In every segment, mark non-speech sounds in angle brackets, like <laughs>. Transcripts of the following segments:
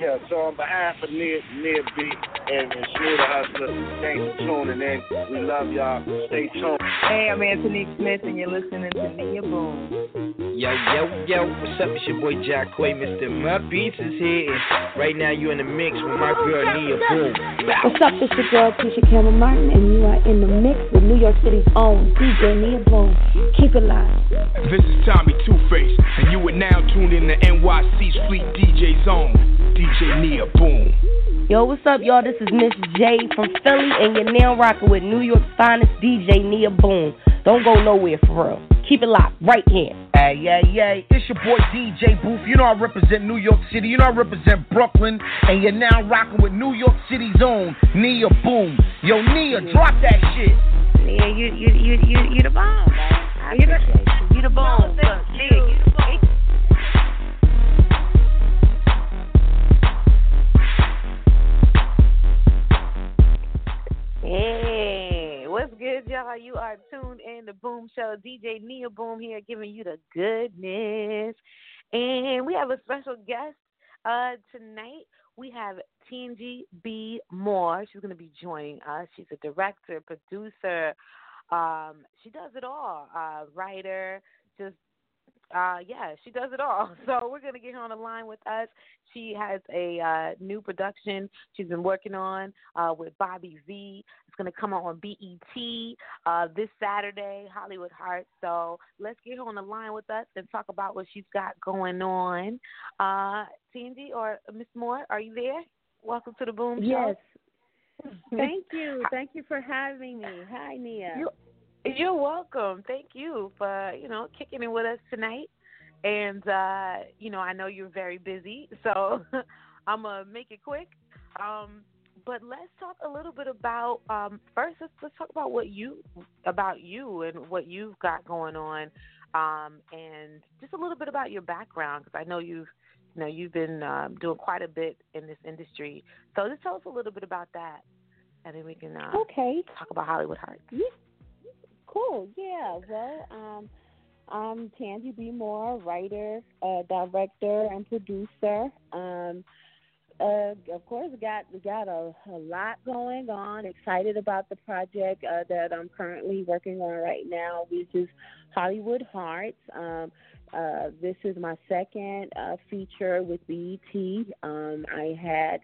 yeah. So on behalf of Nia, Nia B and, and Shmuel the Hustler, thanks for tuning in. We love y'all. Stay tuned. Hey, I'm Anthony Smith, and you're listening to Nia Boom. Yo, yo, yo, what's up? It's your boy Jack Quay, Mr. Mud Beats is here, and right now you're in the mix with my girl Nia Boom. What's up? It's your girl Tisha Cameron Martin, and you are in the mix with New York City's own DJ Nia Boom. Keep it live. This is Tommy Two Face, and you are now tuned in to NYC's Fleet DJ Zone. DJ Nia Boom. Yo, what's up, y'all? This is Miss J from Philly, and you're now rocking with New York's finest DJ Nia Boom. Don't go nowhere for real. Keep it locked right here. Hey, yeah, yeah. It's your boy DJ Booth. You know I represent New York City. You know I represent Brooklyn. And you're now rocking with New York City's own Nia Boom. Yo, Nia, drop that shit. Nia, you, you, you, you, you the bomb, man. You the, you the bomb. No, Look, Nia, you the bomb. Hey, what's good, y'all? You are tuned in to Boom Show. DJ Nia Boom here giving you the goodness. And we have a special guest uh, tonight. We have Tangi B Moore. She's going to be joining us. She's a director, producer. Um, she does it all. Uh, writer, just uh, yeah, she does it all. <laughs> So we're gonna get her on the line with us. She has a uh, new production she's been working on uh, with Bobby V. It's gonna come out on BET uh, this Saturday, Hollywood Heart. So let's get her on the line with us and talk about what she's got going on. Uh, Tangi or Miss Moore, are you there? Welcome to the Boom Show. Yes. <laughs> Thank you. Thank you for having me. Hi, Nia. You- You're welcome. Thank you for you know kicking it with us tonight. And uh, you know, I know you're very busy, so <laughs> I'm gonna make it quick. Um, but let's talk a little bit about um, first. Let's, let's talk about what you about you and what you've got going on, um, and just a little bit about your background because I know you've you know you've been um, doing quite a bit in this industry. So just tell us a little bit about that, and then we can uh, Okay. talk about Hollywood Hearts. Yeah. Cool. Yeah. Well, um, I'm Tangi B. Moore, writer, uh, director, and producer. Um, uh, of course, we got we got a, a lot going on. Excited about the project uh, that I'm currently working on right now, which is Hollywood Hearts. Um, uh, this is my second uh, feature with BET. Um, I had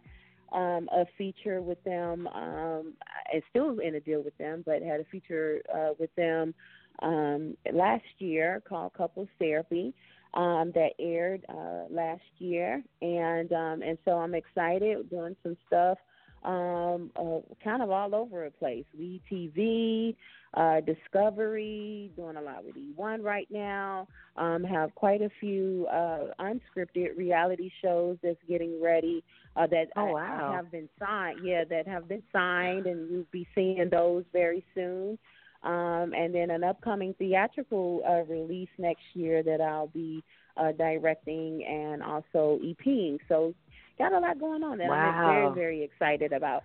um, a feature with them. Um, I still in a deal with them, but had a feature uh, with them um, last year called Couples Therapy um, that aired uh, last year, and um, and so I'm excited doing some stuff. Um, uh, kind of all over the place. We TV, uh, Discovery, doing a lot with eOne right now. Um, have quite a few uh, unscripted reality shows that's getting ready uh, that Oh, I- I have been signed. Yeah, that have been signed, and you'll be seeing those very soon. Um, and then an upcoming theatrical uh, release next year that I'll be uh, directing and also EPing. So got a lot going on that I'm very very excited about.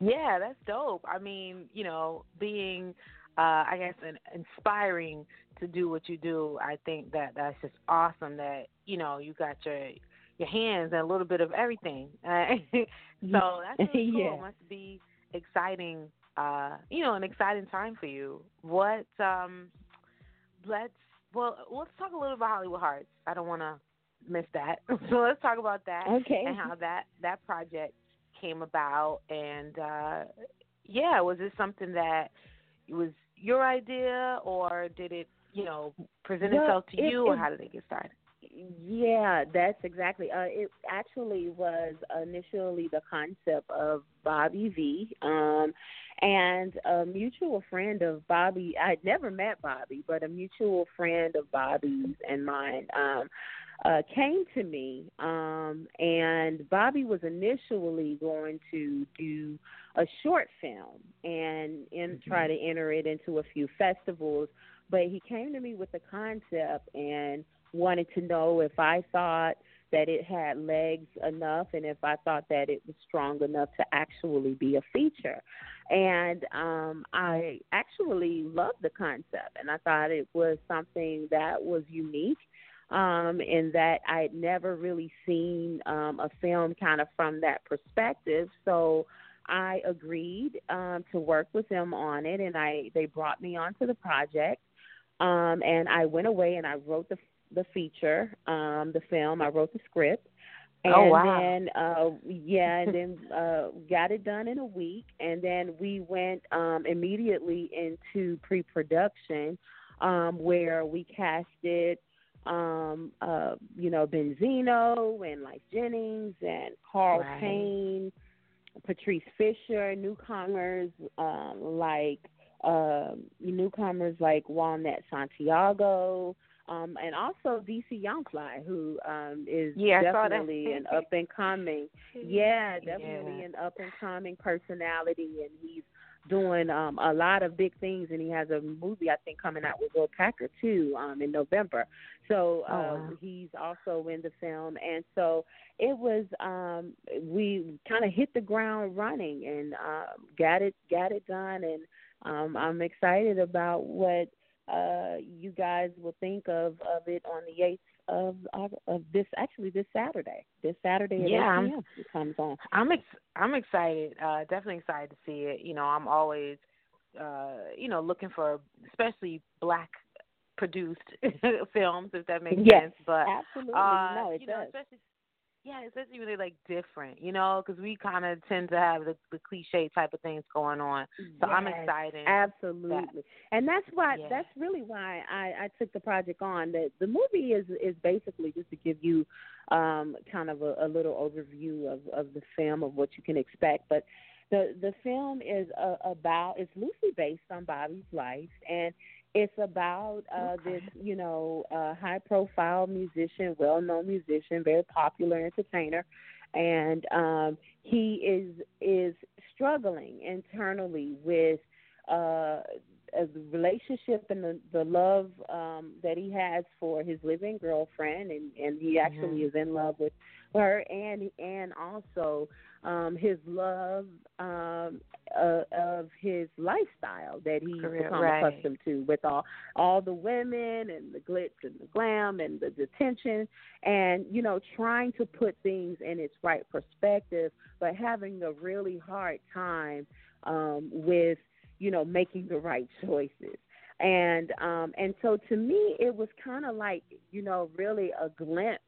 Yeah, that's dope. I mean, you know, being, uh, I guess, an, inspiring to do what you do. I think that that's just awesome. That you know you got your your hands and a little bit of everything. Uh, <laughs> so <laughs> that's really cool. Yeah. Must be exciting. Uh, you know, an exciting time for you. What? Um, let's well, let's talk a little about Hollywood Hearts. I don't want to miss that. <laughs> so let's talk about that Okay. and how that that project came about and uh yeah was this something that was your idea or did it you know present Well, itself to it- you or how did it get started Yeah, that's exactly. Uh, it actually was initially the concept of Bobby V. Um, and a mutual friend of Bobby. I had never met Bobby, but a mutual friend of Bobby's and mine um, uh, came to me. Um, and Bobby was initially going to do a short film and and try to enter it into a few festivals. But he came to me with the concept and wanted to know if I thought that it had legs enough and if I thought that it was strong enough to actually be a feature. And um I actually loved the concept and I thought it was something that was unique. Um, in that I had never really seen um, a film kind of from that perspective. So I agreed um, to work with them on it, and I they brought me onto the project. Um, and I went away and I wrote the the feature, um, the film. I wrote the script. And oh wow! then uh yeah, and then <laughs> uh got it done in a week and then we went um immediately into pre-production um where we casted um uh you know Benzino and Lyfe Jennings and Carl Right. Payne, Patrice Fisher, newcomers um like um newcomers like Walnut Santiago, um, and also DC Young Fly, who um, is Yeah, I saw that. definitely an up and coming, yeah, definitely Yeah. an up and coming personality, and he's doing um, a lot of big things. And he has a movie I think coming out with Will Packer too um, in November. So Oh, uh, wow. he's also in the film, and so it was um, we kind of hit the ground running and um, got it got it done, and um, I'm excited about what uh, you guys will think of of it on the eighth of of, of this actually this Saturday. This Saturday at Yeah, 8 p.m. it comes on. I'm ex- I'm excited. Uh, definitely excited to see it. You know, I'm always, uh, you know, looking for especially black produced <laughs> films, if that makes Yes, sense. But Absolutely, uh, no, it you know, does. especially yeah, especially when they're like different, you know, because we kind of tend to have the, the cliche type of things going on. So I'm excited. Absolutely, and that's why Yeah. that's really why I, I took the project on. The the movie is is basically just to give you um, kind of a, a little overview of of the film of what you can expect, but. The the film is uh, about it's loosely based on Bobby's life and it's about uh Okay. this you know uh high profile musician well known musician very popular entertainer and um he is is struggling internally with uh a relationship and the the love um that he has for his living girlfriend and and he actually Mhm. is in love with her and and also um his love um uh, of his lifestyle that he's Career, become right. accustomed to with all all the women and the glitz and the glam and the detention and you know trying to put things in its right perspective but having a really hard time um with you know making the right choices and um and so to me it was kind of like you know really a glimpse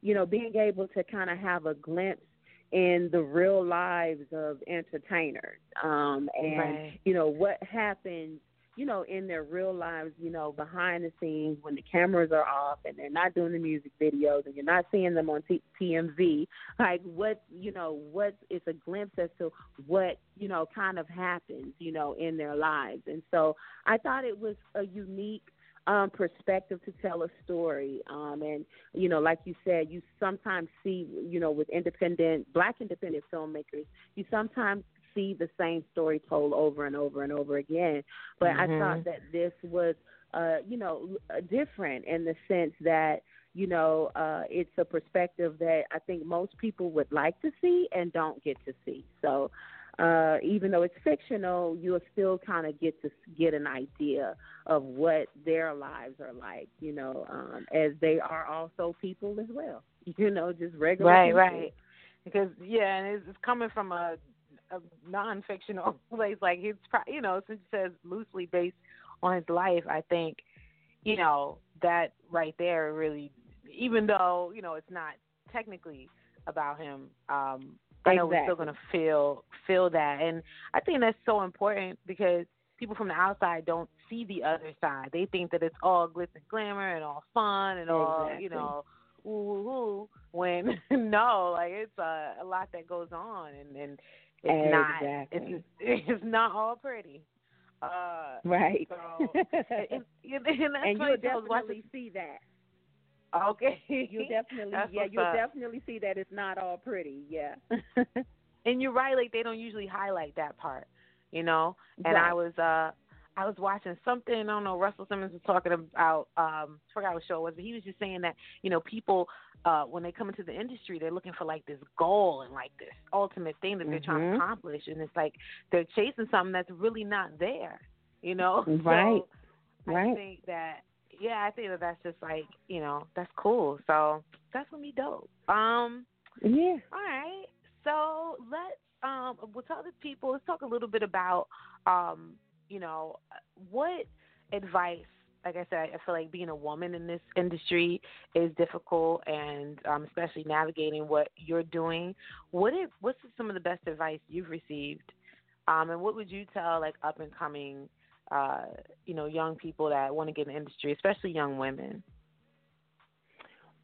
you know being able to kind of have a glimpse in the real lives of entertainers um and Right. you know what happens you know in their real lives you know behind the scenes when the cameras are off and they're not doing the music videos and you're not seeing them on T- TMZ like what you know what is a glimpse as to what you know kind of happens you know in their lives and so I thought it was a unique um perspective to tell a story. Um and you know like you said you sometimes see you know with independent black independent filmmakers you sometimes see the same story told over and over and over again. But I Mhm. thought that this was uh you know uh, different in the sense that you know uh it's a perspective that I think most people would like to see and don't get to see. So uh even though it's fictional you'll still kind of get to get an idea of what their lives are like you know um as they are also people as well <laughs> you know just regular right, people. right. Because yeah, and it's, it's coming from a, a non-fictional <laughs> place. Like it's, pro- you know, since it says loosely based on his life, I think, you know, that right there really, even though you know it's not technically about him, um, I know we're still gonna feel feel that, and I think that's so important because people from the outside don't see the other side. They think that it's all glitz and glamour and all fun and all you know ooh, ooh, ooh, when <laughs> no, like it's a, a lot that goes on, and and it's not it's <laughs> it's not all pretty. Uh, right. so <laughs> and that's and funny you'll too, I was watching- definitely see that Okay. you'll definitely yeah you'll up. definitely see that it's not all pretty yeah <laughs> and you're right, like they don't usually highlight that part, you know. And Right. I was uh I was watching something, I don't know, Russell Simmons was talking about um I forgot what show it was, but he was just saying that, you know, people uh when they come into the industry they're looking for like this goal and like this ultimate thing that they're trying to accomplish and it's like they're chasing something that's really not there. You know? <laughs> Right. So I Right. think that yeah, I think that that's just like you know that's cool. So that's gonna be dope. Um, yeah. All right. So let's um we'll tell the people. Let's talk a little bit about um you know what advice. Like I said, I feel like being a woman in this industry is difficult, and um, especially navigating what you're doing. What if, what's some of the best advice you've received, um, and what would you tell like up and coming uh, you know, young people that want to get in the industry, especially young women?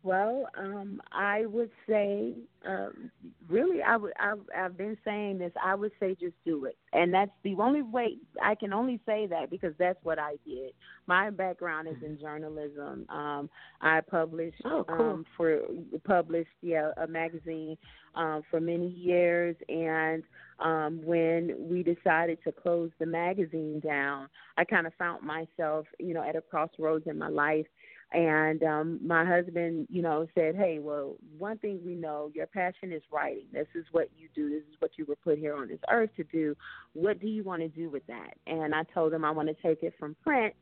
Well, um, I would say, um, really, I would. I've, I've been saying this. I would say just do it, and that's the only way. I can only say that because that's what I did. My background is in journalism. Um, I published oh, cool. um, for published yeah a magazine um, for many years, and um, when we decided to close the magazine down, I kind of found myself, you know, at a crossroads in my life and um my husband you know said hey well one thing we know your passion is writing. This is what you do. This is what you were put here on this earth to do. What do you want to do with that? And i told him i want to take it from print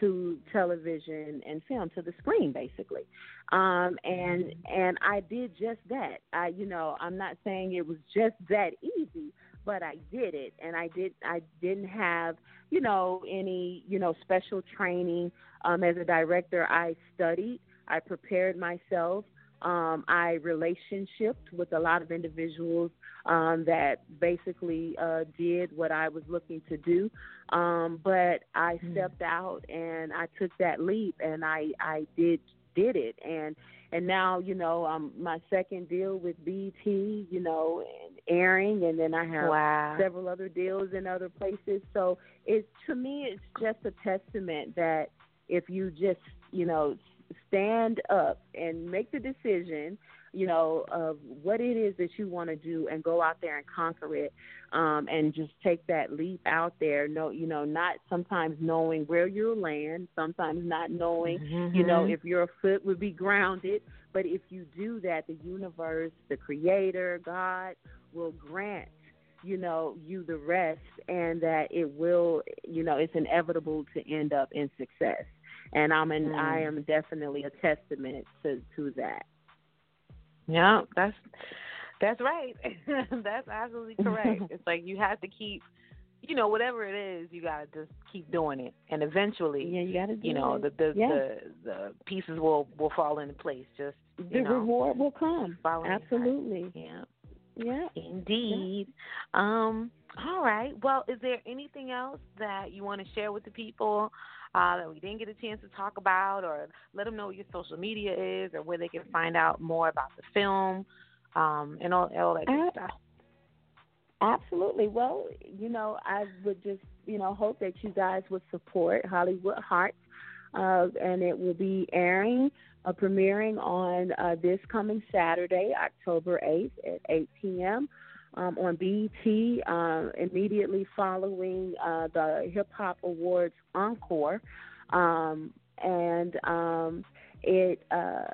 to television and film to the screen basically. Um and and i did just that. I you know i'm not saying it was just that easy but I did it and I did I didn't have, you know, any, you know, special training um as a director. I studied, I prepared myself. Um, I relationshiped with a lot of individuals um, that basically uh, did what I was looking to do. Um, but I mm. stepped out and I took that leap and I, I did did it and and now you know um my second deal with BET you know and airing and then I have wow. several other deals in other places so it's to me it's just a testament that if you just you know stand up and make the decision you know, of what it is that you want to do and go out there and conquer it um, and just take that leap out there. No, you know, not sometimes knowing where you'll land, sometimes not knowing, mm-hmm. you know, if your foot would be grounded. But if you do that, the universe, the creator, God will grant you know you the rest and that it will you know it's inevitable to end up in success and i'm an, mm. i am definitely a testament to to that yeah, that's that's right. <laughs> that's absolutely correct. <laughs> it's like you have to keep, you know, whatever it is, you gotta just keep doing it, and eventually, yeah, you gotta do you know, it. the the, yeah. the the pieces will will fall into place. Just the know, reward will come. Absolutely. Yeah. Yeah. Indeed. Yeah. Um. All right. Well, is there anything else that you want to share with the people? uh, that we didn't get a chance to talk about, or let them know what your social media is, or where they can find out more about the film, um, and all, all that good stuff. Absolutely. Well, you know, I would just, you know, hope that you guys would support Hollywood Hearts, uh, and it will be airing, uh, premiering on uh, this coming Saturday, October 8th at 8 p.m. Um, on BET uh, immediately following uh, the Hip Hop Awards Encore, um, and um, it uh,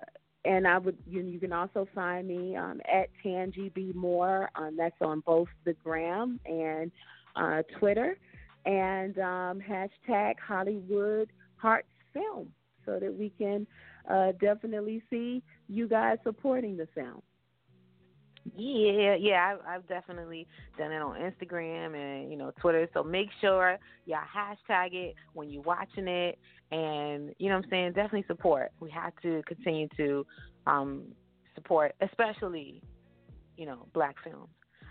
and I would you, you can also find me um, at Tangi B Moore. Um, that's on both the gram and uh, Twitter, and um, hashtag Hollywood Hearts Film, so that we can uh, definitely see you guys supporting the film. Yeah, yeah, I've, I've definitely done it on Instagram and you know Twitter. So make sure y'all hashtag it when you're watching it, and you know what I'm saying. Definitely support. We have to continue to um, support, especially you know black films.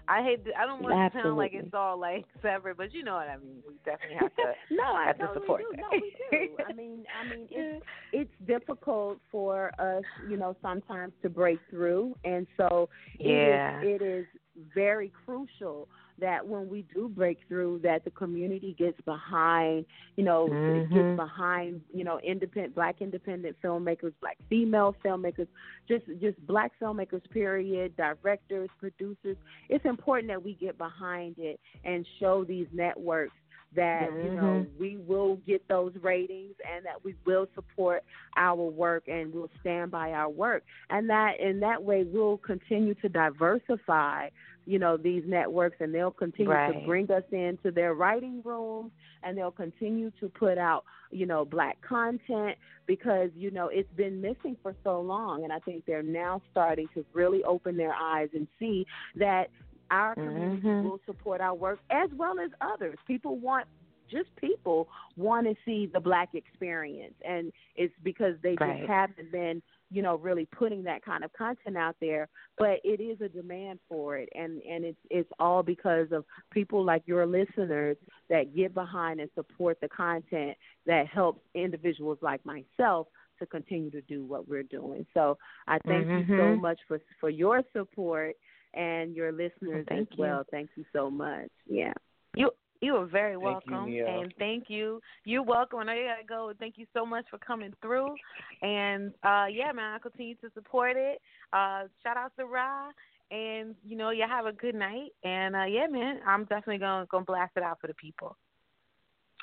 I hate. To, I don't want Absolutely. to sound like it's all like separate, but you know what I mean. We definitely have to. <laughs> no, I have totally to support do. that. No, we do. I mean, I mean, it's <laughs> it's difficult for us, you know, sometimes to break through, and so yeah. it is, it is very crucial that when we do break through that the community gets behind you know mm-hmm. gets behind you know independent black independent filmmakers black female filmmakers just just black filmmakers period directors producers it's important that we get behind it and show these networks that mm-hmm. you know we will get those ratings and that we will support our work and we'll stand by our work and that in that way we'll continue to diversify you know these networks and they'll continue right. to bring us into their writing rooms and they'll continue to put out you know black content because you know it's been missing for so long and i think they're now starting to really open their eyes and see that our community mm-hmm. will support our work as well as others. People want just people want to see the black experience and it's because they right. just haven't been you know really putting that kind of content out there but it is a demand for it and and it's it's all because of people like your listeners that get behind and support the content that helps individuals like myself to continue to do what we're doing so i thank mm-hmm. you so much for for your support and your listeners well, as well. Thank you so much. Yeah. You you are very Thank welcome, you, and thank you. You're welcome. And I gotta go. Thank you so much for coming through. And uh yeah, man, I continue to support it. Uh Shout out to Ra, and you know, you have a good night. And uh yeah, man, I'm definitely gonna gonna blast it out for the people.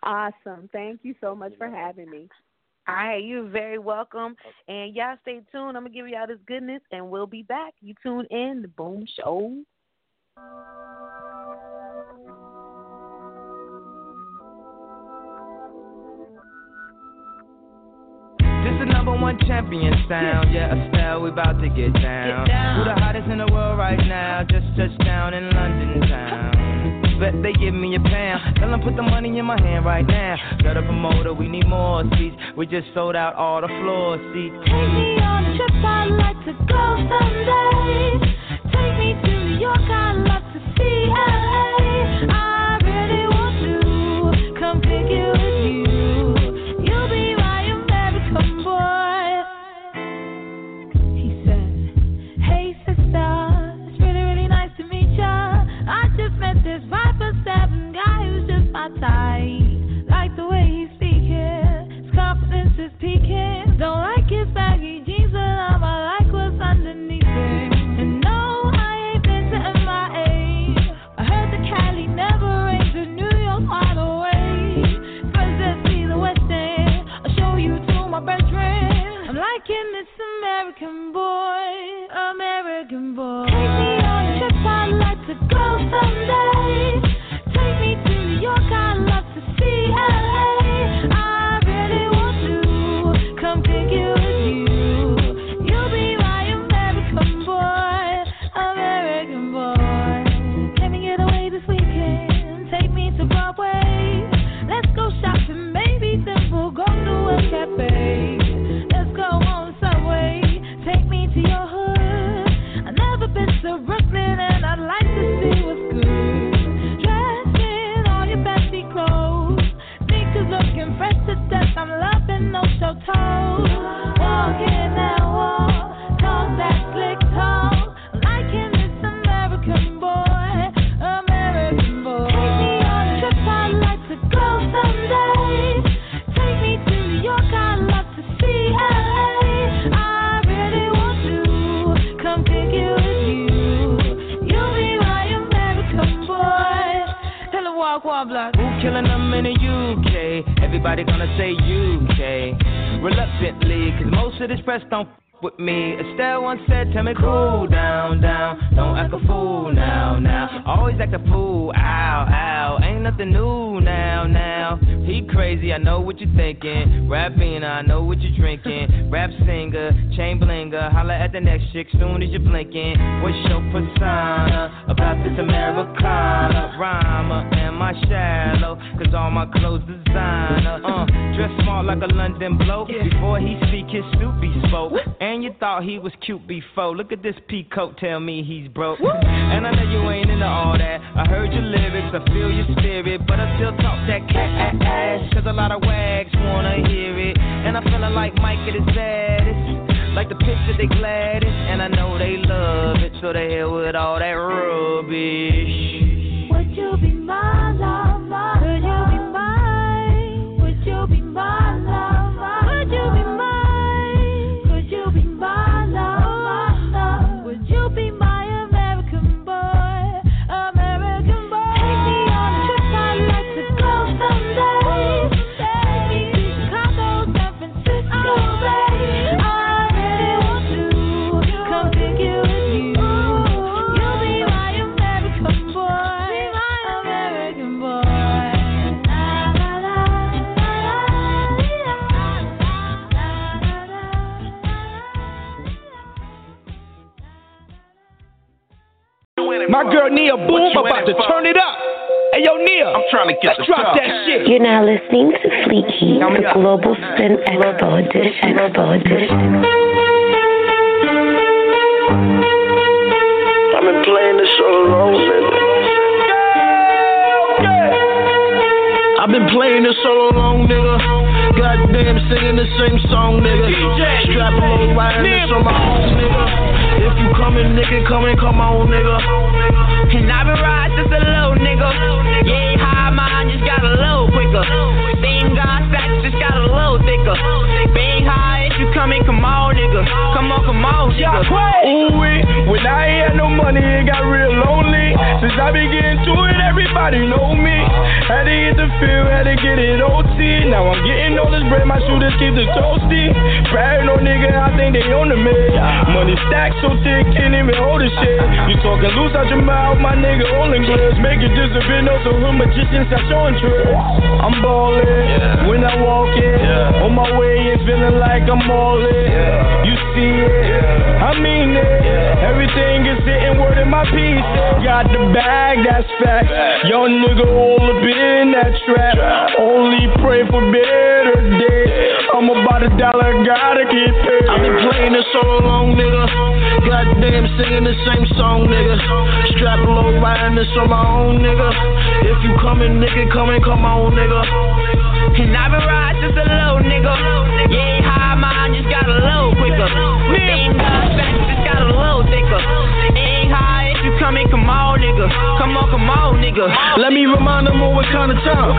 Awesome. Thank you so much for having me. All right, you're very welcome. And y'all stay tuned. I'm gonna give y'all this goodness and we'll be back. You tune in the Boom Show. This is number one champion sound. Yeah, Estelle, we about to get down. Get down. Who the hottest in the world right now? Just touched down in London town. Bet they give me a pound. Tell them put the money in my hand right now. Got a promoter, we need more seats. We just sold out all the floor seats. Take me on a trip, I'd like to go someday. Take me to New York, I'd love to see LA. American boy, American boy. Take me on a trip, I'd like to go someday. The next chick soon as you're blinking. What's your persona about this Americana? Rhymer, am I shallow? Cause all my clothes designer. Uh, dress smart like a London bloke. Before he speak, his suit be spoke. And you thought he was cute before. Look at this peacoat, tell me he's broke. And I know you ain't into all that. I heard your lyrics, I feel your spirit. But I still talk that cat ass. Cause a lot of wags wanna hear it. And I'm feeling like Mike at his saddest. Like the picture they gladdest. And I know they love it. So they hell with all that rubbish. My girl Nia Boom about to turn it up. Hey yo, Nia. I'm trying to get Let's drop that shit. You're now listening to Fleet Heat, the Global Spin Expo Edition. Expo Edition. I've been playing this so long, nigga. I've been playing this so long, nigga. Goddamn, singing the same song, nigga. Strap low, riding this on my own, nigga. If you coming, nigga, come and come on, nigga. And I've been riding just a little nigga. Yeah, high mine just got a little quicker. Same God stacks just got a little thicker. Bang high if you coming, come on, nigga. Come on, come on, nigga. Ooh, eh. when I ain't had no money, it got real lonely. Since I been getting to it, everybody know me. Had to hit the field, had to get it OT. Now I'm getting all this bread, my shooters keep the toasty. On nigga, I think they on the mid. Money stacked so thick, can't even hold the shit. You talking loose out your mouth, my nigga, all in glass. Make it disappear, no, so hood magicians are showing tricks. I'm ballin' when I walk in. On my way in, feeling like I'm all in. You see it, I mean it. Everything is sitting word in my piece. Uh-huh. Got the bag, that's fact. Young nigga all up in that trap. Only pray for better days. I'm about a dollar, gotta get paid. I've been playing this so long, nigga. Goddamn, singing the same song, nigga. Strap low, riding this on my own, nigga. If you coming, nigga, come and come on, nigga. And I've been riding just a little nigga. Yeah, nigga. Come on, come on, nigga. Let me remind them of what kind of time.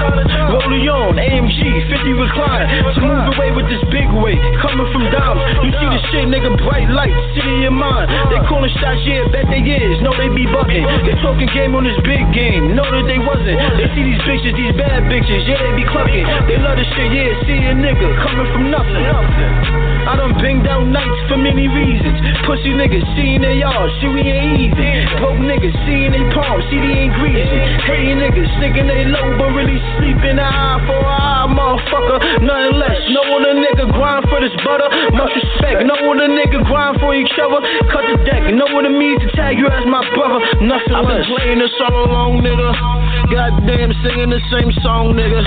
Rolling on, AMG, 50 recline. To move away with this big weight, coming from dimes. You see the shit, nigga, bright light, city in mind. They calling shots, yeah, bet they is. No, they be bucking. They talking game on this big game. Know that they wasn't. They see these bitches, these bad bitches, yeah, they be clucking. They love this shit, yeah, see a nigga coming from nothing. nothing. I done bang down nights for many reasons. Pussy niggas, seeing their yard, shit, we ain't even. Broke niggas, seeing they palms, see they ain't greasy. Hating niggas, thinking they low, but really sleeping eye for eye, motherfucker. Nothing less. No when a nigga grind for this butter, much respect. No when a nigga grind for each other, cut the deck. No what it means to tag you as my brother, nothing I've less. I've been playing this all along, nigga. Goddamn, singing the same song, nigga.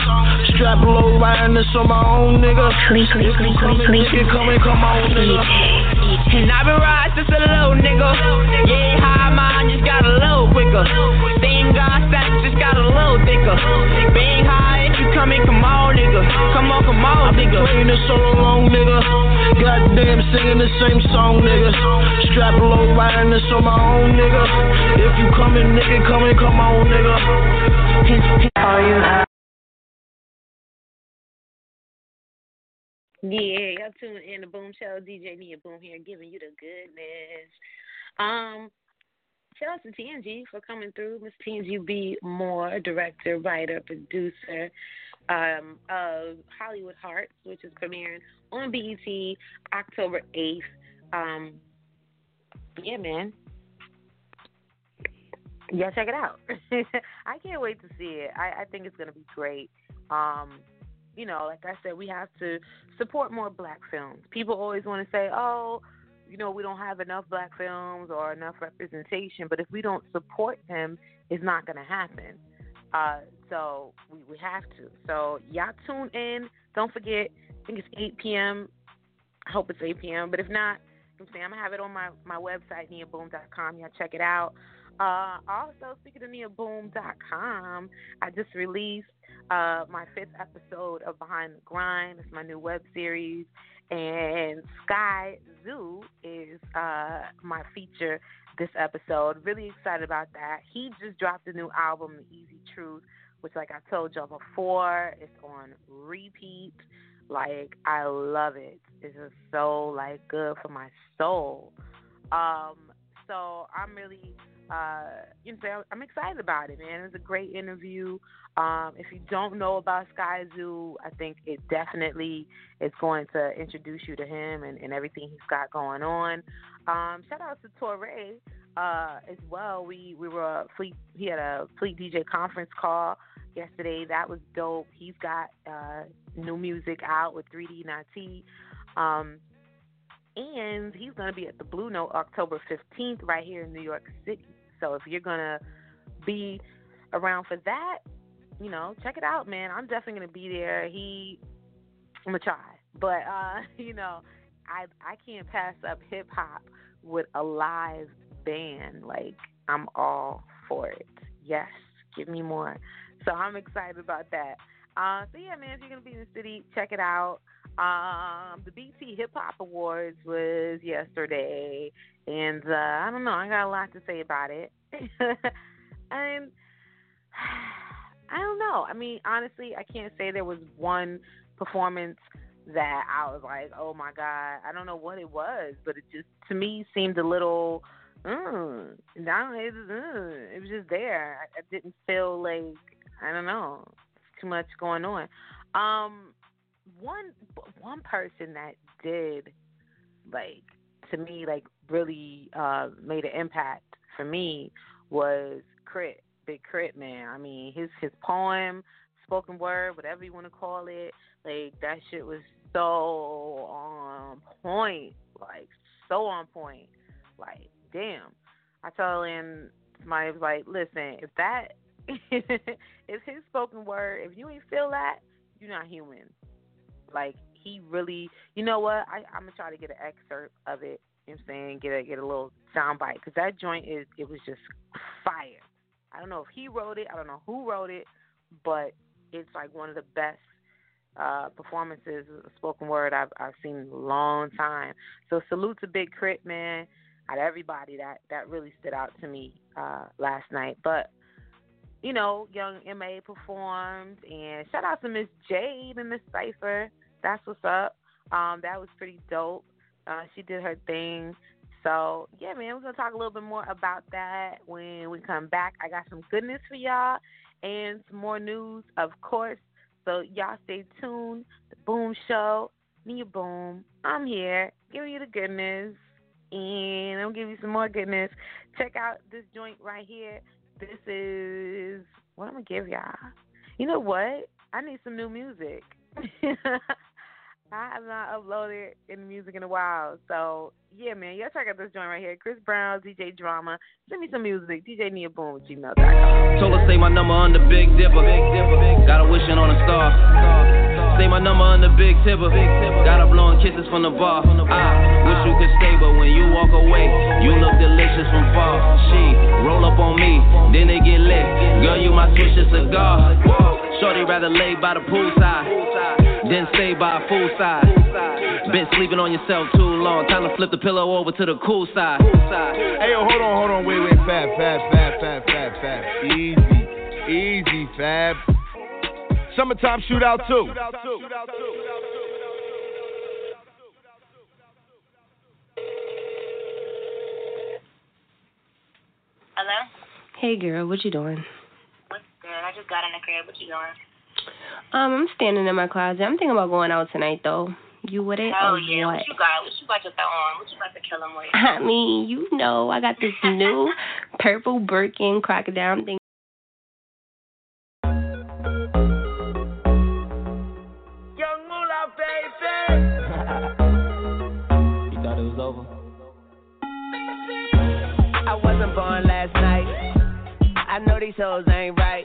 Strap low, riding this on my own, nigga. Sleep, sleep. Come and come on, nigga. And I've been riding just a little nigga. Yeah, high mine just got a little quicker. Same God stacks just got a little thicker. Bang high if you coming, come on, nigga. Come on, come on, I've been playing this all along, nigga. Goddamn, singing the same song, nigga. Strap low, riding this on my own, nigga. If you coming, nigga, come and come on, nigga. Are you Yeah, y'all tuned in to Boom Show. DJ Nia Boom here, giving you the goodness. Um, shout out to Tangi for coming through. Miss Tangi B Moore, director, writer, producer um, of Hollywood Hearts, which is premiering on BET October eighth. Um, yeah, man. Yeah, check it out. <laughs> I can't wait to see it. I, I think it's gonna be great. Um, you know, like I said, we have to support more black films. People always want to say, oh, you know, we don't have enough black films or enough representation, but if we don't support them, it's not going to happen. Uh, so we, we have to. So y'all tune in. Don't forget, I think it's 8 p.m. I hope it's 8 p.m. But if not, I'm saying I'm gonna have it on my my website niaboom.com. Y'all check it out. Uh, also, speaking of niaboom.com, I just released uh, my fifth episode of Behind the Grind. It's my new web series, and Sky Zoo is uh, my feature this episode. Really excited about that. He just dropped a new album, The Easy Truth, which, like I told y'all before, it's on repeat. Like I love it. It's just so like good for my soul. Um, so I'm really uh, you know, I'm excited about it, man. It's a great interview. Um, if you don't know about Sky Zoo, I think it definitely is going to introduce you to him and, and everything he's got going on. Um, shout out to Torae uh, as well. We we were fleet. He had a fleet DJ conference call yesterday. That was dope. He's got uh, new music out with 3D Na'Tee. Um, and he's going to be at the Blue Note October 15th right here in New York City. So if you're gonna be around for that, you know, check it out, man. I'm definitely gonna be there. He, I'm gonna try, but uh, <laughs> you know, I I can't pass up hip hop with a live band. Like I'm all for it. Yes, give me more. So I'm excited about that. Uh, so yeah, man, if you're gonna be in the city, check it out. Um, the BET Hip Hop Awards was yesterday, and uh, I don't know, I got a lot to say about it. <laughs> and <sighs> <sighs> I don't know. I mean, honestly, I can't say there was one performance that I was like, oh my god, I don't know what it was, but it just to me seemed a little. Mm, down, it, mm, it was just there. I, I didn't feel like I don't know, too much going on. Um, one one person that did like to me like really uh made an impact for me was K.R.I.T., Big K.R.I.T. man. I mean his his poem, spoken word, whatever you want to call it, like that shit was so on point, like so on point, like damn. I told him somebody was like, listen, if that <laughs> if his spoken word, if you ain't feel that, you're not human. Like he really, you know what? I, I'm gonna try to get an excerpt of it. You know what I'm saying? Get a get a little sound bite because that joint is it was just fire. I don't know if he wrote it. I don't know who wrote it, but it's like one of the best uh, performances spoken word I've I've seen in a long time. So salute to Big K.R.I.T. man. Out of everybody that that really stood out to me uh, last night. But you know, Young M.A performed, and shout out to Miss Jade and Miss Cipher. That's what's up. Um, that was pretty dope. Uh, she did her thing. So yeah, man, we're gonna talk a little bit more about that when we come back. I got some goodness for y'all and some more news, of course. So y'all stay tuned. The Boom Show, Nia Boom. I'm here, giving you the goodness, and I'm giving you some more goodness. Check out this joint right here. This is what I'm gonna give y'all. You know what? I need some new music. <laughs> I have not uploaded any music in a while. So yeah, man, y'all check out this joint right here. Chris Brown, DJ Drama. Send me some music. DJ Nia Boom gmail.com. Told her say my number on the Big Dipper. Big Dipper. Got her wishing on a star. Say my number on the Big Tipper. Got her blowing kisses from the bar. I wish you could stay, but when you walk away, you look delicious from far. She roll up on me, then they get lit. Girl, you my swisher cigar. Shorty rather lay by the poolside. Then stay by a full side. Been sleeping on yourself too long. Time to flip the pillow over to the cool side. Hey, yo, hold on, hold on. Wait, wait. Fab, fab, fab, fab, fab, fab. Easy. Easy, fab. Summertime shootout, too. Shootout too. Hello? Hey girl, what you doing? What's good? I just got in the crib. What you doing? Um, I'm standing in my closet. I'm thinking about going out tonight though. You with it Oh or yeah, what? what you got? What you about to throw on? What you about to kill him with? <laughs> I mean, you know, I got this new <laughs> purple Birkin crocodile. I'm thinking Young Moolah, baby. <laughs> You thought it was over? I wasn't born last night. I know these hoes ain't right.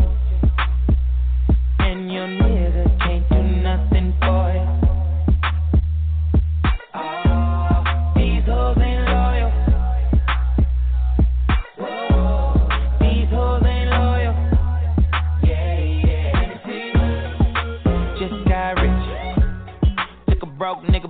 broke nigga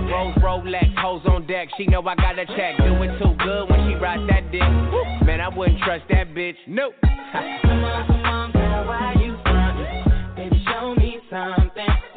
bone. Rose Rolex, hoes on deck. She know I got a check. Do it too good when she ride that dick. Man, I wouldn't trust that bitch. Nope. <laughs> Come on, come on, girl, why you frontin'? Baby, show me something.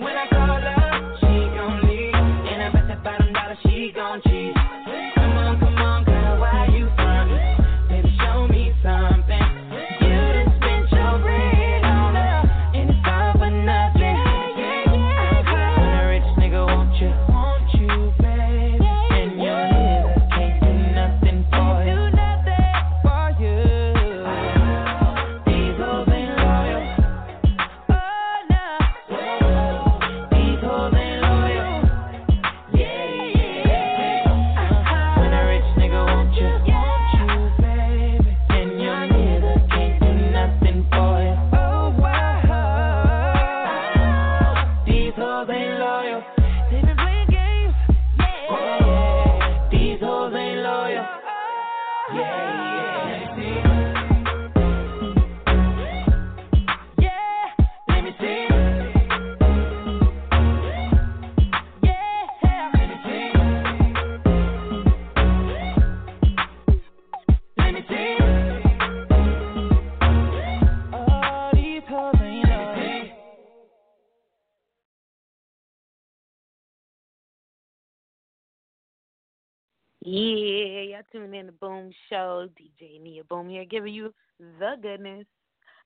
Yeah, y'all tuning in to Boom Show. DJ Nia Boom here, giving you the goodness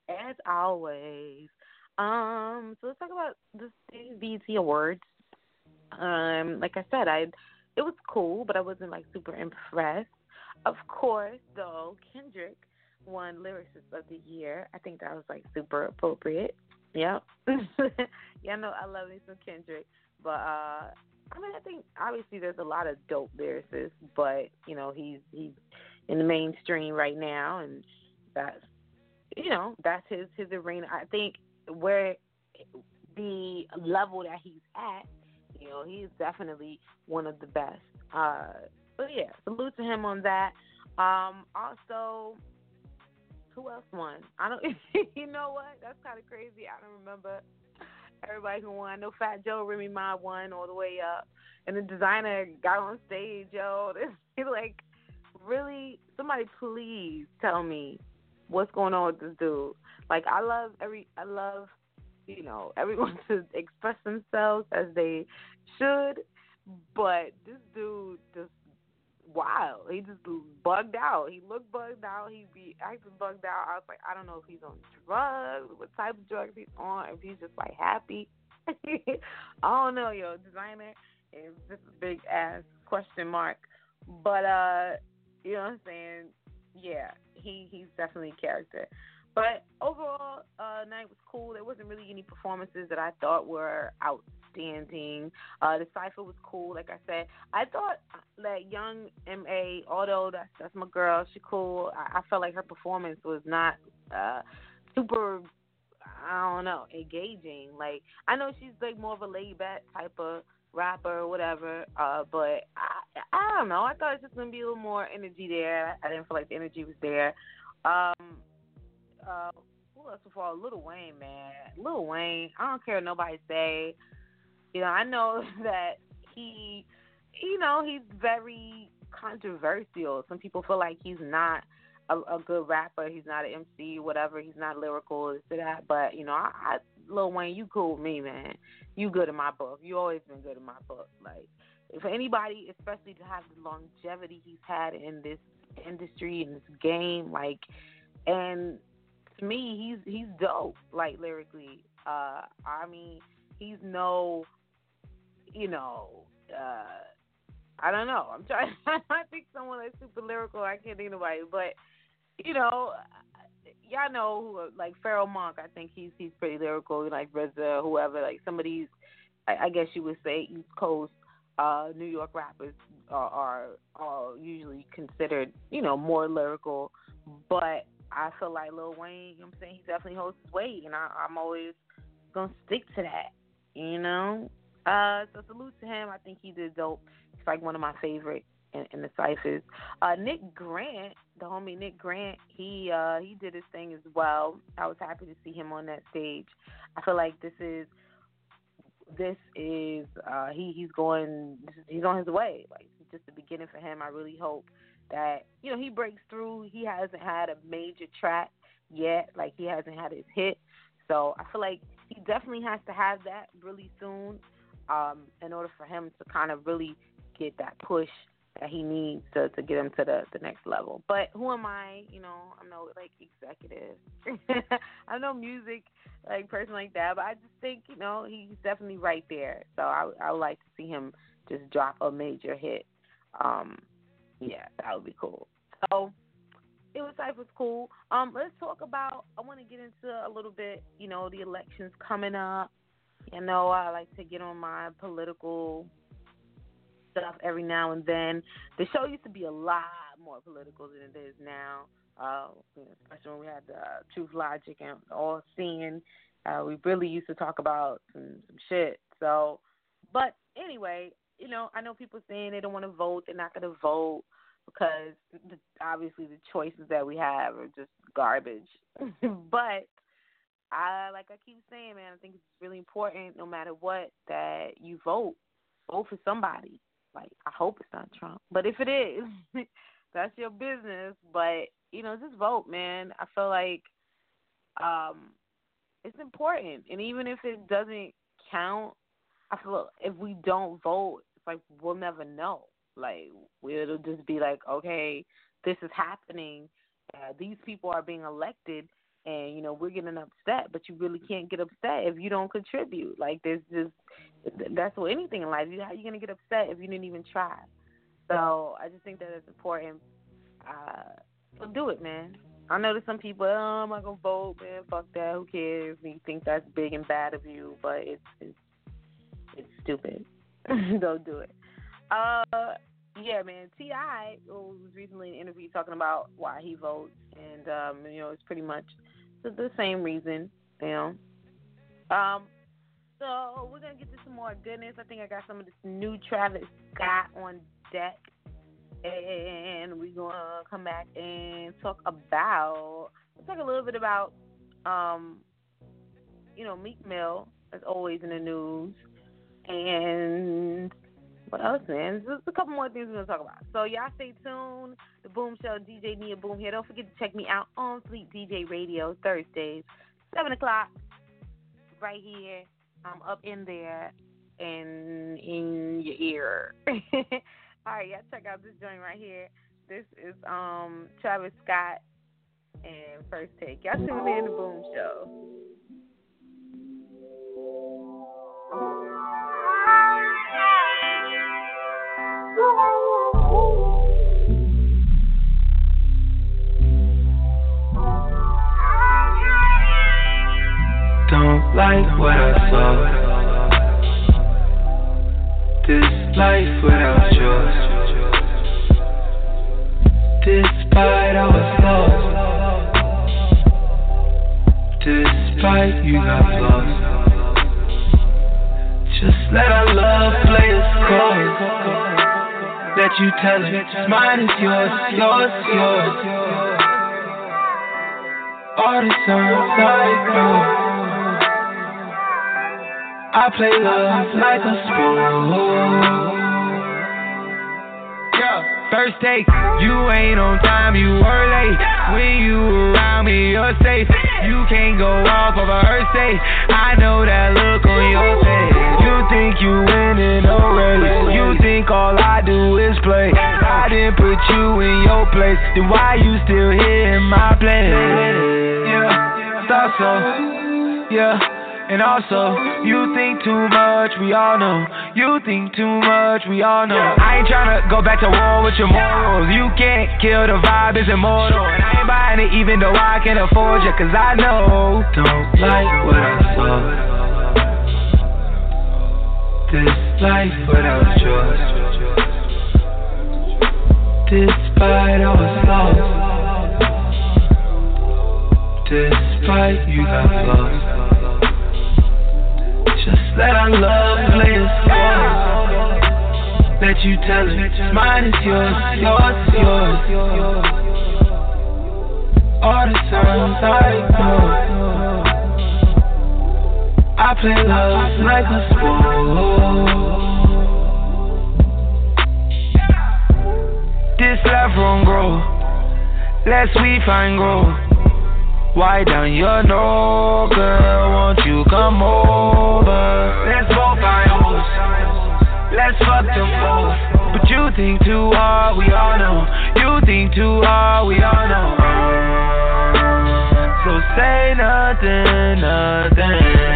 as always. Um, so let's talk about the these BET Awards. Um, like I said, I it was cool, but I wasn't like super impressed. Of course, though, Kendrick won Lyricist of the Year. I think that was like super appropriate. Yep. <laughs> yeah, I know I love me some Kendrick, but uh I mean, I think obviously there's a lot of dope lyricists, but you know he's he's in the mainstream right now, and that's you know that's his his arena. I think where the level that he's at, you know, he's definitely one of the best. Uh, but yeah, salute to him on that. Um, also, who else won? I don't. <laughs> you know what? That's kind of crazy. I don't remember everybody who won. No Fat Joe, Remy Ma won all the way up, and the Desiigner got on stage. Yo, <laughs> this like really somebody please tell me what's going on with this dude. Like I love every I love you know <laughs> everyone to express themselves as they should, but this dude just wild. He just bugged out. He looked bugged out. He be acting bugged out. I was like, I don't know if he's on drugs, what type of drugs he's on, if he's just like happy. <laughs> I don't know, yo. Desiigner is just a big ass question mark. But uh, you know what I'm saying? Yeah, he he's definitely a character. But overall, uh, night was cool. There wasn't really any performances that I thought were outstanding. Uh, the cipher was cool. Like I said, I thought that Young M.A, although that's that's my girl, she cool. I, I felt like her performance was not uh, super. I don't know, engaging. Like I know she's like more of a laid back type of rapper or whatever. Uh, but I, I don't know. I thought it was just gonna be a little more energy there. I didn't feel like the energy was there. Um, uh, who else before? Lil Wayne, man. Lil Wayne. I don't care what nobody say. You know, I know <laughs> that he, you know, he's very controversial. Some people feel like he's not a, a good rapper. He's not an MC, whatever. He's not lyrical, this to that. But you know, I, I Lil Wayne, you cool with me, man. You good in my book. You always been good in my book. Like for anybody, especially to have the longevity he's had in this industry in this game, like, and to me, he's he's dope. Like lyrically, uh, I mean, he's no, you know, uh, I don't know. I'm trying. <laughs> I think someone that's super lyrical. I can't think of anybody, but you know, y'all know who like Pharoahe Monch. I think he's he's pretty lyrical. Like RZA, whoever. Like some of these, I, I guess you would say East Coast, uh, New York rappers are, are are usually considered, you know, more lyrical. But I feel like Lil Wayne, you know what I'm saying, he definitely holds his weight, and I, I'm always gonna stick to that. You know. Uh, so salute to him. I think he did dope. He's like one of my favorite in, in the ciphers. Uh, Nick Grant, the homie Nick Grant, he uh, he did his thing as well. I was happy to see him on that stage. I feel like this is this is uh, he he's going he's on his way. Like just the beginning for him. I really hope that you know he breaks through. He hasn't had a major track yet. Like he hasn't had his hit. So I feel like he definitely has to have that really soon um, in order for him to kind of really get that push that he needs to to get him to the the next level. But who am I? You know, I'm no like executive. <laughs> I'm no music like person like that. But I just think you know he's definitely right there. So I I would like to see him just drop a major hit. Um, yeah, that would be cool. So it was life was cool. Um, let's talk about. I want to get into a little bit. You know, the elections coming up. You know, I like to get on my political stuff every now and then. The show used to be a lot more political than it is now. Uh, especially when we had uh, Truth Logic and All Seeing. Uh, we really used to talk about some, some shit. So, but anyway, you know, I know people saying they don't want to vote. They're not going to vote because the, obviously the choices that we have are just garbage. <laughs> but I, like I keep saying, man, I think it's really important, no matter what, that you vote. Vote for somebody. Like I hope it's not Trump, but if it is, <laughs> that's your business. But you know, just vote, man. I feel like um, it's important, and even if it doesn't count, I feel if we don't vote, it's like we'll never know. Like it'll just be like, okay, this is happening. Uh, these people are being elected and you know we're getting upset but you really can't get upset if you don't contribute. Like there's just that's what anything in life you how you gonna get upset if you didn't even try? So i just think that it's important. Uh so do it man. I know there's some people oh i'm not gonna vote man fuck that who cares? You think that's big and bad of you but it's it's it's stupid <laughs> don't do it uh yeah, man. T.I. was recently in an interview talking about why he votes, and um, you know, it's pretty much the, the same reason, you know. Um, so we're gonna get to some more goodness. I think I got some of this new Travis Scott on deck, and we're gonna come back and talk about. Talk a little bit about, um, you know, Meek Mill, as always in the news, and what else, man? There's a couple more things we're gonna talk about. So y'all stay tuned. The Boom Show, DJ Nia Boom here. Don't forget to check me out on Fleet DJ Radio Thursdays, seven o'clock, right here. I'm up in there and in your ear. <laughs> All right, y'all check out this joint right here. This is um Travis Scott and First Take. Y'all tune in the Boom Show. What I saw. This life without yours. Despite our flaws. Despite you got lost. Just let our love play its course. Let you tell it, mine is yours, yours, yours. All the songs I know. I play love like a sport. First take, you ain't on time, you were late. When you around me, you're safe. You can't go off of a day. I know that look on your face. You think you winning a race. You think all I do is play. I didn't put you in your place. Then why you still here in my place? Yeah, thought so. Yeah. And also, you think too much, we all know. You think too much, we all know. I ain't tryna go back to war with your morals. You can't kill the vibe, it's immortal. And I ain't buying it even though I can afford you, cause I know. Don't like what I saw. This life without yours. Despite I was lost. Despite you got lost. Just I love play a score. Let you tell it, mine is yours, yours, yours. All the songs I ignore. I play love like a sport. This love won't grow. Let's we find growth. Why don't you know, girl? Won't you come over? Let's both find hoes. Let's fuck them both. But you think too hard, we all know. You think too hard, we all know. So say nothing, nothing.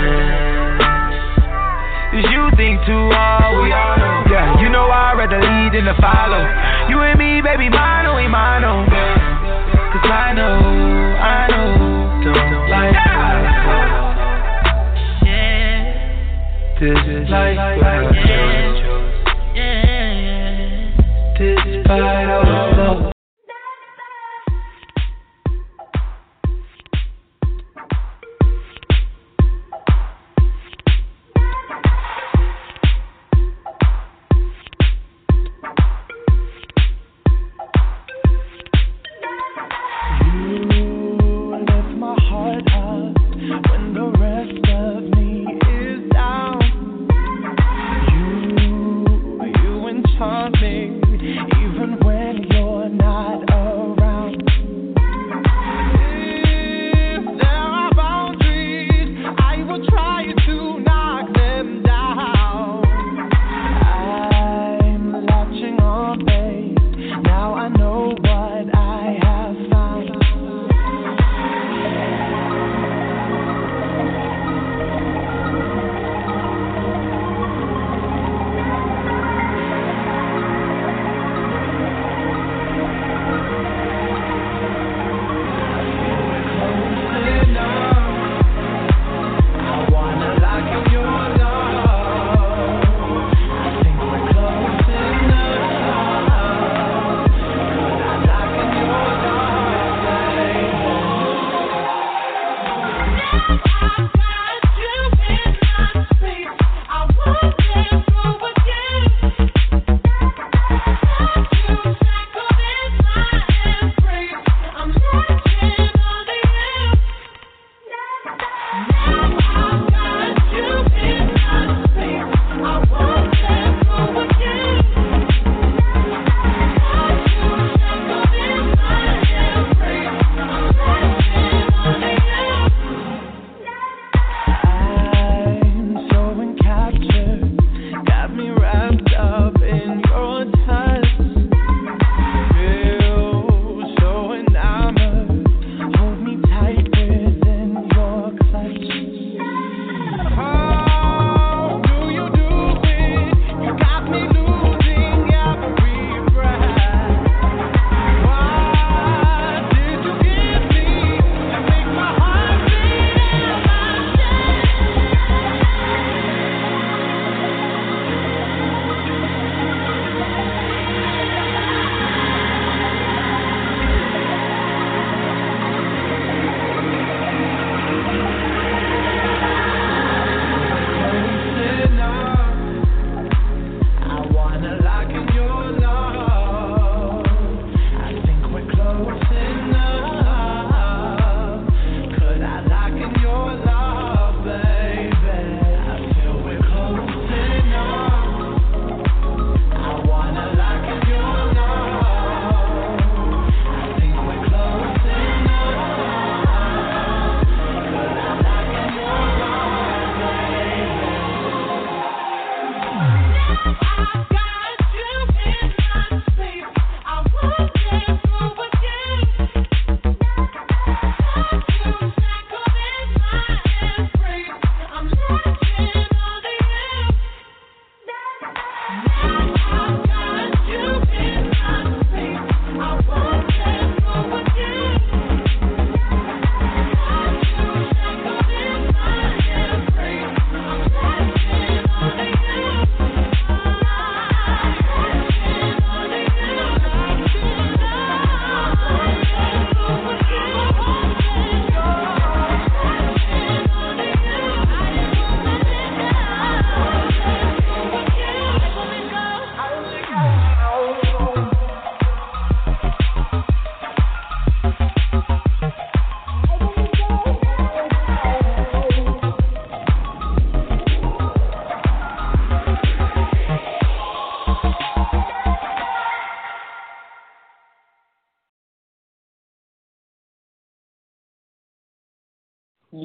Cause you think too hard, we all know. Yeah, you know I'd rather lead than to follow. You and me, baby, mano, oh, we mano. Oh. Cause I know, I know like yeah. This life. Despite all the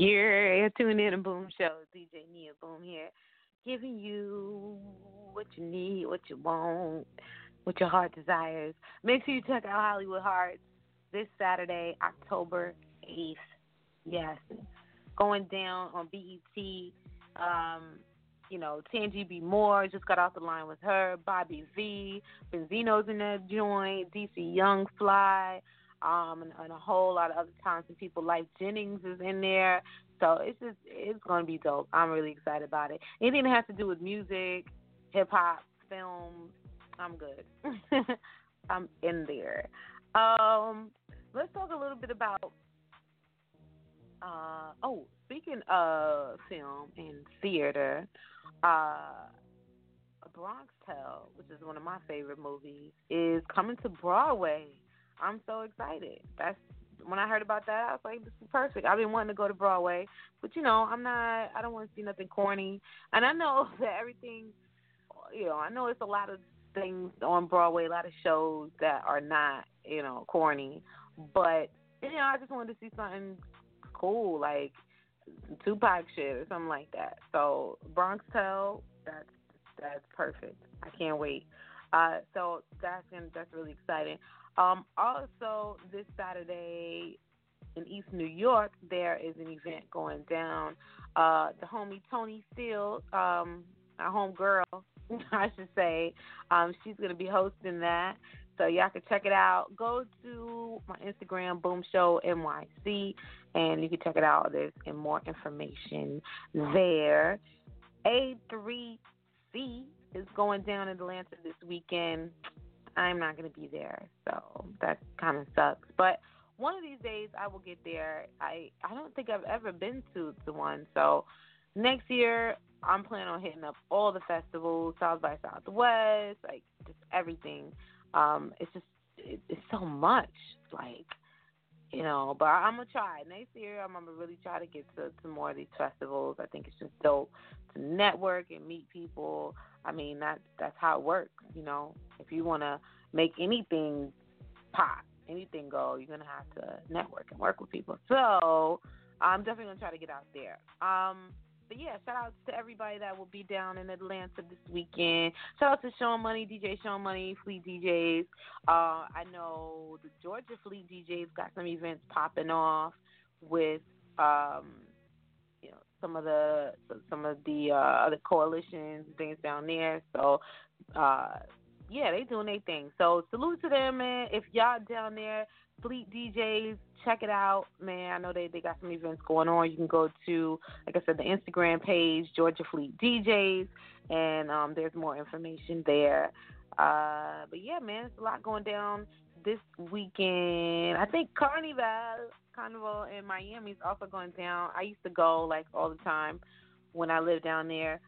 You're tuning in to Boom Show. DJ Nia Boom here, giving you what you need, what you want, what your heart desires. Make sure you check out Hollywood Hearts this Saturday, October 8th. Yes, going down on BET. Um, you know, Tangi B. Moore just got off the line with her. Bobby V. Benzino's in that joint. DC Young Fly. Um, and, and a whole lot of other talented people. Lyfe Jennings is in there. So it's just it's gonna be dope. I'm really excited about it. Anything that has to do with music, hip hop, film, I'm good. <laughs> I'm in there. Um, let's talk a little bit about. Uh, oh, speaking of film and theater, uh, Bronx Tale, which is one of my favorite movies, is coming to Broadway. I'm so excited. That's when I heard about that, I was like, this is perfect. I've been wanting to go to Broadway, but you know, I'm not. I don't want to see nothing corny, and I know <laughs> that everything. You know, I know it's a lot of things on Broadway, a lot of shows that are not, you know, corny, but you know, I just wanted to see something cool, like Tupac shit or something like that. So Bronx Tale, that's that's perfect. I can't wait. Uh, so that's gonna, that's really exciting. Um, also, this Saturday in East New York, there is an event going down. Uh, the homie Tony Steele, um, our home girl, <laughs> I should say, um, she's going to be hosting that. So y'all can check it out. Go to my Instagram, Boom Show NYC, and you can check it out. There's more information there. A3C is going down in Atlanta this weekend. I'm not going to be there, so that kind of sucks. But one of these days I will get there. I I don't think I've ever been to the one, so next year I'm planning on hitting up all the festivals, South by Southwest, like just everything. Um, it's just it, it's so much, like you know. But I'm gonna try next year. I'm gonna really try to get to, to more of these festivals. I think it's just dope to network and meet people. I mean that that's how it works, you know. If you wanna make anything pop, anything go, you're gonna have to network and work with people. So I'm definitely gonna try to get out there. Um, but yeah, shout out to everybody that will be down in Atlanta this weekend. Shout out to Sean Money, DJ Sean Money, Fleet DJs. Uh, I know the Georgia Fleet DJs got some events popping off with um, you know some of the some of the uh, other coalitions things down there. So uh, yeah, they doing their thing. So salute to them, man. If y'all down there, Fleet DJs, check it out, man. I know they they got some events going on. You can go to, like I said, the Instagram page, Georgia Fleet DJs, and um, there's more information there. Uh, but yeah, man, it's a lot going down this weekend. I think Carnival, Carnival in Miami is also going down. I used to go like all the time when I lived down there,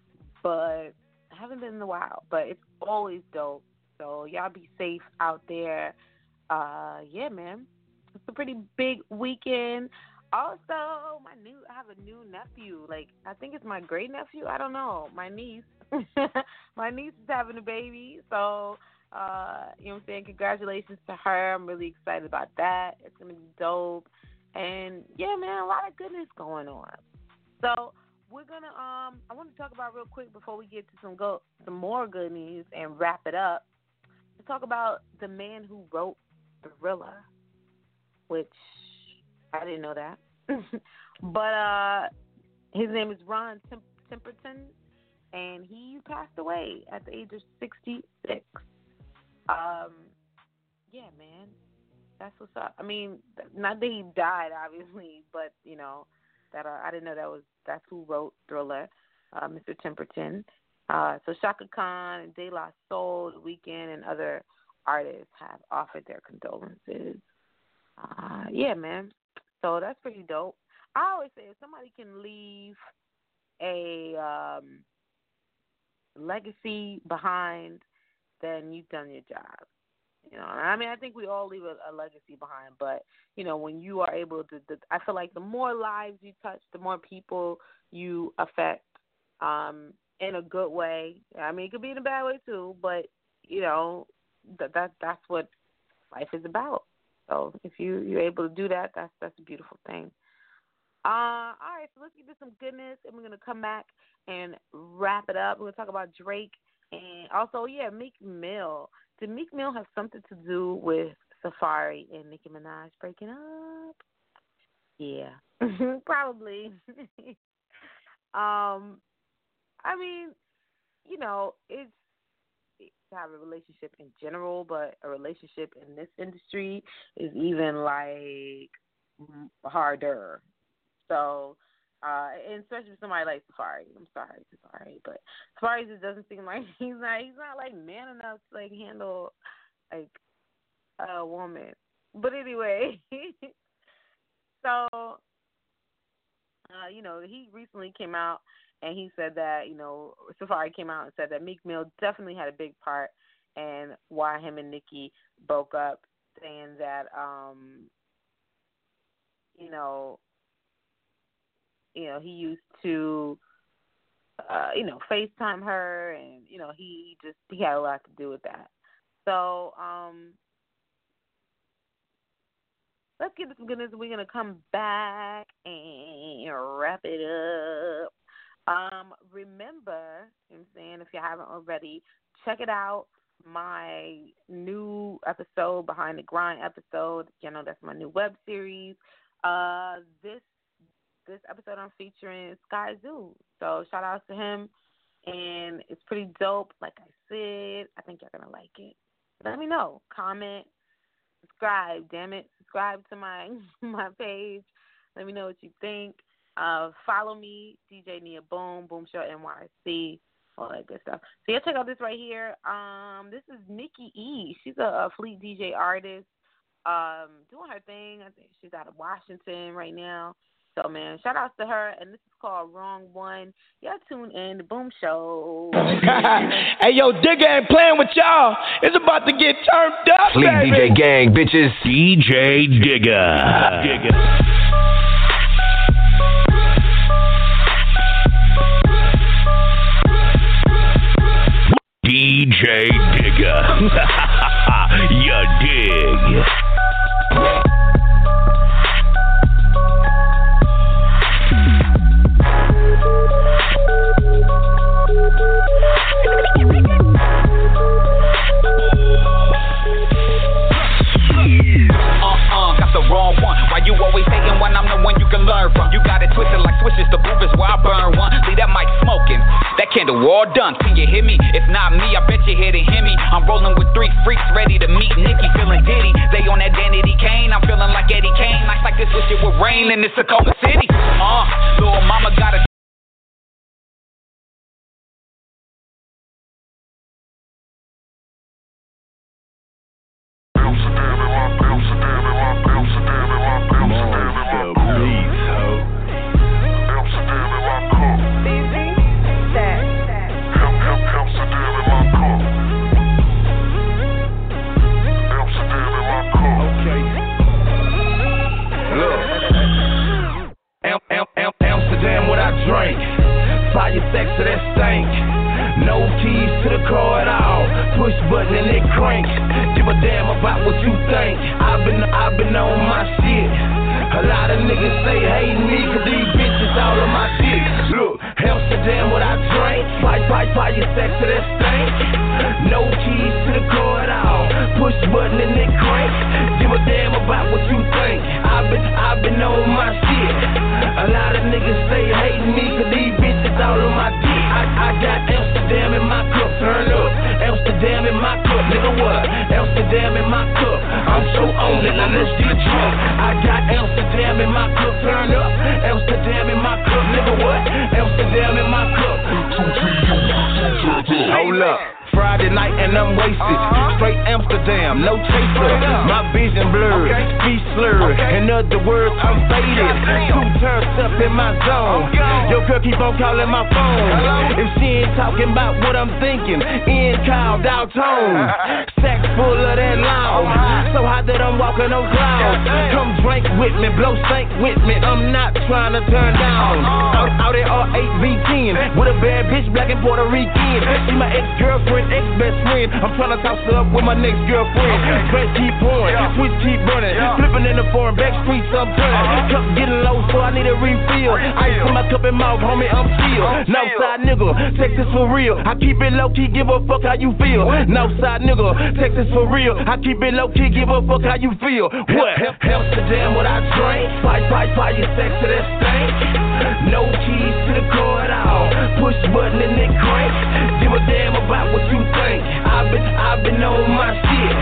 but I haven't been in a while. But it's always dope. So y'all be safe out there. Uh, yeah, man, it's a pretty big weekend. Also, my new I have a new nephew. Like I think it's my great nephew. I don't know. My niece. <laughs> my niece is having a baby. So, uh, you know what I'm saying? Congratulations to her. I'm really excited about that. It's gonna be dope. And yeah, man, a lot of goodness going on. So we're gonna um I want to talk about real quick before we get to some go some more good news and wrap it up. To talk about the man who wrote Thriller, which I didn't know that. <laughs> but uh, his name is Rod Temperton, and he passed away at the age of 66. Um, yeah, man, that's what's up. I mean, not that he died, obviously, but you know that uh, I didn't know that was that's who wrote Thriller, uh, Mr. Temperton. Uh, so Chaka Khan and De La Soul, The Weeknd, and other artists have offered their condolences. Uh, yeah, man. So that's pretty dope. I always say if somebody can leave a um, legacy behind, then you've done your job. You know, I mean, I think we all leave a, a legacy behind, but you know, when you are able to, to, I feel like the more lives you touch, the more people you affect, um, in a good way. I mean, it could be in a bad way too, but you know, that that that's what life is about. So if you you're able to do that, that's that's a beautiful thing. Uh, all right, so let's get to some goodness, and we're gonna come back and wrap it up. We're gonna talk about Drake and also, yeah, Meek Mill. Did Meek Mill have something to do with Safaree and Nicki Minaj breaking up? Yeah, <laughs> probably. <laughs> um, I mean, you know, it's to have a relationship in general, but a relationship in this industry is even like harder. So, uh, and especially for somebody like Safaree. I'm sorry, Safaree, but Safaree just doesn't seem <laughs> like he's not he's not like man enough to like handle like a woman. But anyway, <laughs> so uh, you know, he recently came out and he said that you know Safaree came out and said that Meek Mill definitely had a big part in why him and Nicki broke up, saying that um, you know, you know he used to. Uh, you know, FaceTime her, and you know he just he had a lot to do with that. So, um, let's get to some goodness. We're gonna come back and wrap it up. Um, remember, I'm saying if you haven't already, check it out. My new episode, Behind the Grind episode. You know that's my new web series. Uh, this this episode I'm featuring Skyzoo. So shout out to him, and it's pretty dope. Like I said, I think you're gonna like it. Let me know. Comment, subscribe. Damn it, subscribe to my <laughs> my page. Let me know what you think. Uh, follow me, DJ Nia Boom, Boom Show NYC, all that good stuff. So yeah, check out this right here. Um, this is Nikki E. She's a, a Fleet DJ artist, um, doing her thing. I think she's out of Washington right now. So man, shout outs to her, and this is called Wrong One. Y'all tune in the Boom Show. <laughs> hey yo, Digga ain't playing with y'all. It's about to get turned up, Fleet baby. DJ gang, bitches. DJ Digga. Digga. DJ Digga. <laughs> switches. The booth is where I burn one. Leave that mic smoking. That candle all done. Can you hear me? If not me, I bet you hear me. I'm rolling with three freaks ready to meet Nikki, feeling diddy. They on that Danity Kane. I'm feeling like Eddie Kane. Nights like this wish it would rain in this Tacoma City. Uh, little mama got a Fire sex to that stank. No keys to the car at all. Push button and it crank. Give a damn about what you think. I've been I've been on my shit. A lot of niggas say hate me cause these bitches all of my dick. Look, Amsterdam what I drink. Fire, fire, fire sex to that stank. No keys to the car at all. Push button and it crank. Give a damn about what you think. I've been I've been on my shit. A lot of niggas say hate me cause these bitches all on my dick. I, I got Amsterdam in my cup, turn up. Amsterdam in my cup, nigga what? Amsterdam in my cup. I'm so on it, now let's get drunk. I got Amsterdam in my cup, turn up. Amsterdam in my cup, nigga what? Amsterdam in my cup. Hold up. Friday night and I'm wasted. Straight Amsterdam, no chaser. My vision blurred, speech slurred. In other words, I'm faded. Two turns up in my zone. Your girl keep on calling my phone. If she ain't talking about what I'm thinking, in Kyle tone. Sack full of that loud. So hot that I'm walking on clouds. Come drink with me, blow stank with me. I'm not trying to turn down. Out, out at R8V10 with a bad bitch, black and Puerto Rican. She my ex girlfriend, ex best friend. I'm trying to toss her up with my next girlfriend. Drink keep pouring, switch keep burning. Flipping in the foreign back streets, I'm turning. Uh-huh. Cup getting low, so I need a refill. Ice in my cup and mouth, homie, I'm chill. Northside nigga, Texas for real. I keep it low key, give a fuck how you feel. Northside nigga, Texas for real. I keep it low key, give a fuck how you feel. What? Amsterdam, what I drink. Fight, fight, fight, your sex to that stank. No keys to the car at all. Push button and it crank. Give a damn about what you think. I've been, I've been on my shit.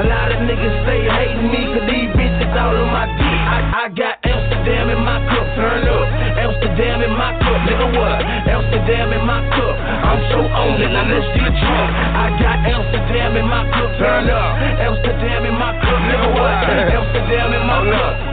A lot of niggas stay hating me, cause these bitches all on my dick. I, I got Amsterdam in my cup, turn up. Amsterdam in my cup, nigga what? Amsterdam in my cup. I'm so on it, now let's get drunk. I got Amsterdam in my cup, turn up. Amsterdam in my cup, nigga what? Amsterdam in my cup.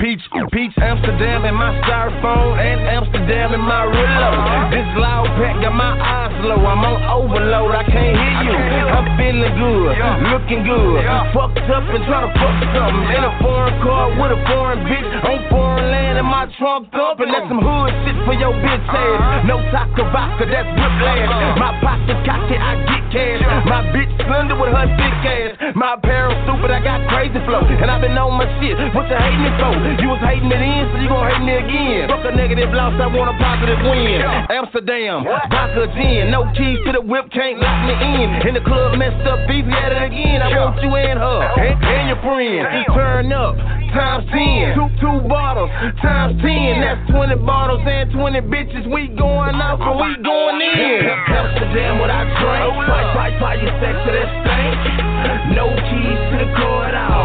Peach, peach, Amsterdam in my styrofoam and Amsterdam in my reload. This loud pack got my eyes low. I'm on overload. I can't hear you. I'm feeling good, looking good. Fucked up and trying to fuck something in a foreign car with a foreign bitch on foreign land in my trunk up and that's some hood shit for your bitch ass. No taco vodka, that's whiplash. My pocket cocky, I get cash. My bitch slender with her thick ass. My apparel stupid, I got crazy flow and I've on my shit. What you hating me for? You was hating it in, so you gon' hate me again. Fuck a negative loss, I want a positive win. Amsterdam, vodka gin, no keys to the whip, can't lock me in. In the club messed up, beefy at it again. I want you and her and, and your friend. Turn up, times ten, two two bottles, times ten. That's twenty bottles and twenty bitches. We going out, but we going in. Amsterdam, what I drink. Fight, fight, fight, sex to that stank. No keys to the car at all.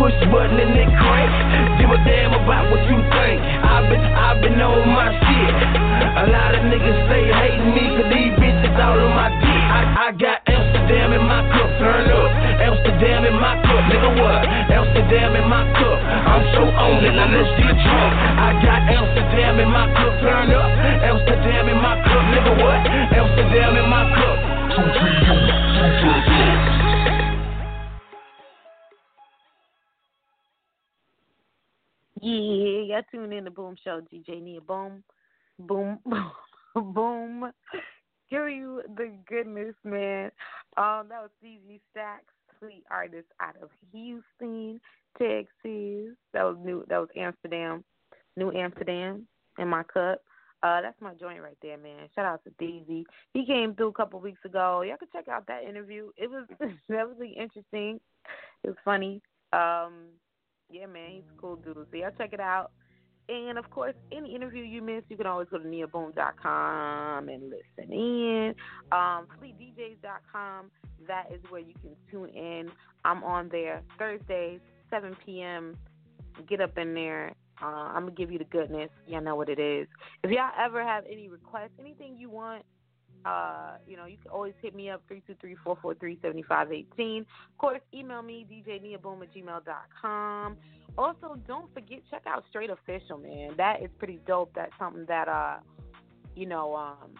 Push button and it crank. Give a damn about what you think. I've been, I've been on my shit. A lot of niggas stay hating me, cause these bitches all on my dick. I, I got Amsterdam in my cup, turn up. Amsterdam in my cup, nigga what? Amsterdam in my cup. I'm so on it, now let's get drunk. I got Amsterdam in my cup, turn up. Amsterdam in my cup, nigga what? Amsterdam in my cup. Two, three, two, two, three, two. Yeah, y'all tune in to Boom Show, DJ Nia Boom. Boom, <laughs> boom. Give you the goodness, man. Um, that was CZ Stacks, sweet artist out of Houston, Texas. That was new. That was Amsterdam, New Amsterdam in my cup. Uh, that's my joint right there, man. Shout out to Daisy. He came through a couple weeks ago. Y'all can check out that interview. It was <laughs> that was really interesting. It was funny. Um, yeah, man, he's a cool dude. So y'all check it out. And of course, any interview you miss, you can always go to niaboom.com and listen in. Um, FleetDJs.com, that is where you can tune in. I'm on there Thursdays, 7 p.m. Get up in there. Uh, I'm going to give you the goodness. Y'all know what it is. If y'all ever have any requests, anything you want, uh, you know, you can always hit me up, 323-443-7518. Of course, email me, djniaboom at gmail.com. Also, don't forget, check out Straight Official, man. That is pretty dope. That's something that, uh, you know, um,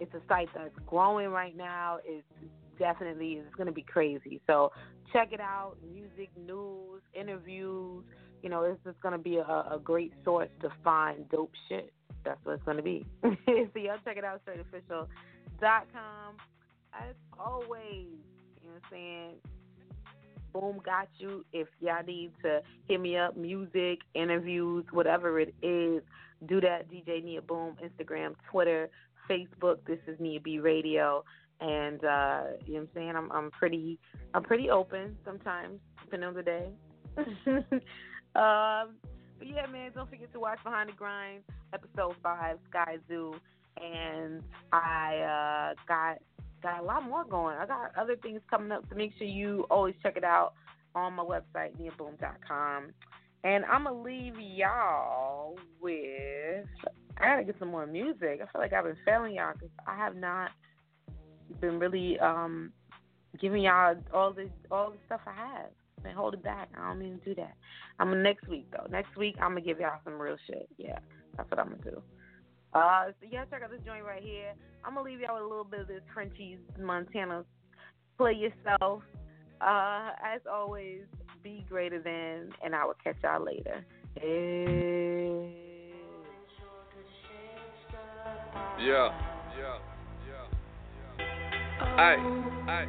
it's a site that's growing right now. It's definitely, it's going to be crazy. So check it out. Music, news, interviews. You know, it's just going to be a, a great source to find dope shit that's what it's going to be. <laughs> so y'all check it out, straightofficial.com. As always, you know what I'm saying? Boom, got you. If y'all need to hit me up, music, interviews, whatever it is, do that. DJ Nia Boom, Instagram, Twitter, Facebook. This is Nia B Radio. And uh, you know what I'm saying? I'm I'm pretty I'm pretty open sometimes, depending on the day. <laughs> um but yeah, man, don't forget to watch Behind the Grind, episode five, Sky Zoo, and I uh, got got a lot more going. I got other things coming up, so make sure you always check it out on my website, niaboom.com. And I'm gonna leave y'all with I gotta get some more music. I feel like I've been failing y'all because I have not been really um giving y'all all the all the stuff I have and hold it back. I don't mean to do that. I'm next week though. Next week I'm gonna give y'all some real shit. Yeah, that's what I'm gonna do. Uh, so yeah, check out this joint right here. I'm gonna leave y'all with a little bit of this Frenchies Montana. Play yourself. Uh, as always, be greater than, and I will catch y'all later. Hey. Yeah, yeah, yeah. Aye, aye,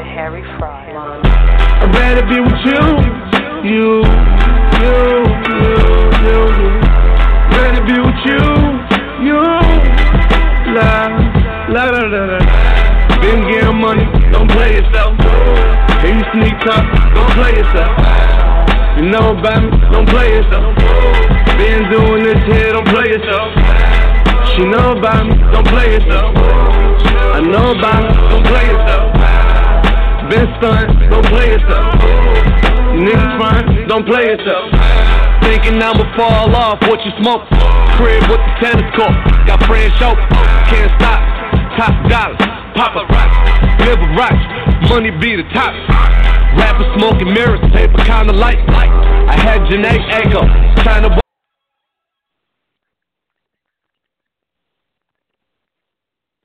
música Harry Fry. I'd rather be with you, you, you, you, you, you. Rather be with you, you, la, la, la, la, la. Been getting money, don't play yourself. Hey, you sneak talk, don't play yourself. You know about me, don't play yourself. Been doing this here, don't play yourself. She know about me, don't play yourself. I know about me, don't play yourself. Been stunned, don't play yourself. You niggas fine, don't play yourself. Thinking I'ma fall off what you smoke. Crib with the tennis court, got friends show. Can't stop, top dollars, pop a rock, live a rock, money be the top. Rapper smoking mirrors, paper kinda light. I had Janae Echo, China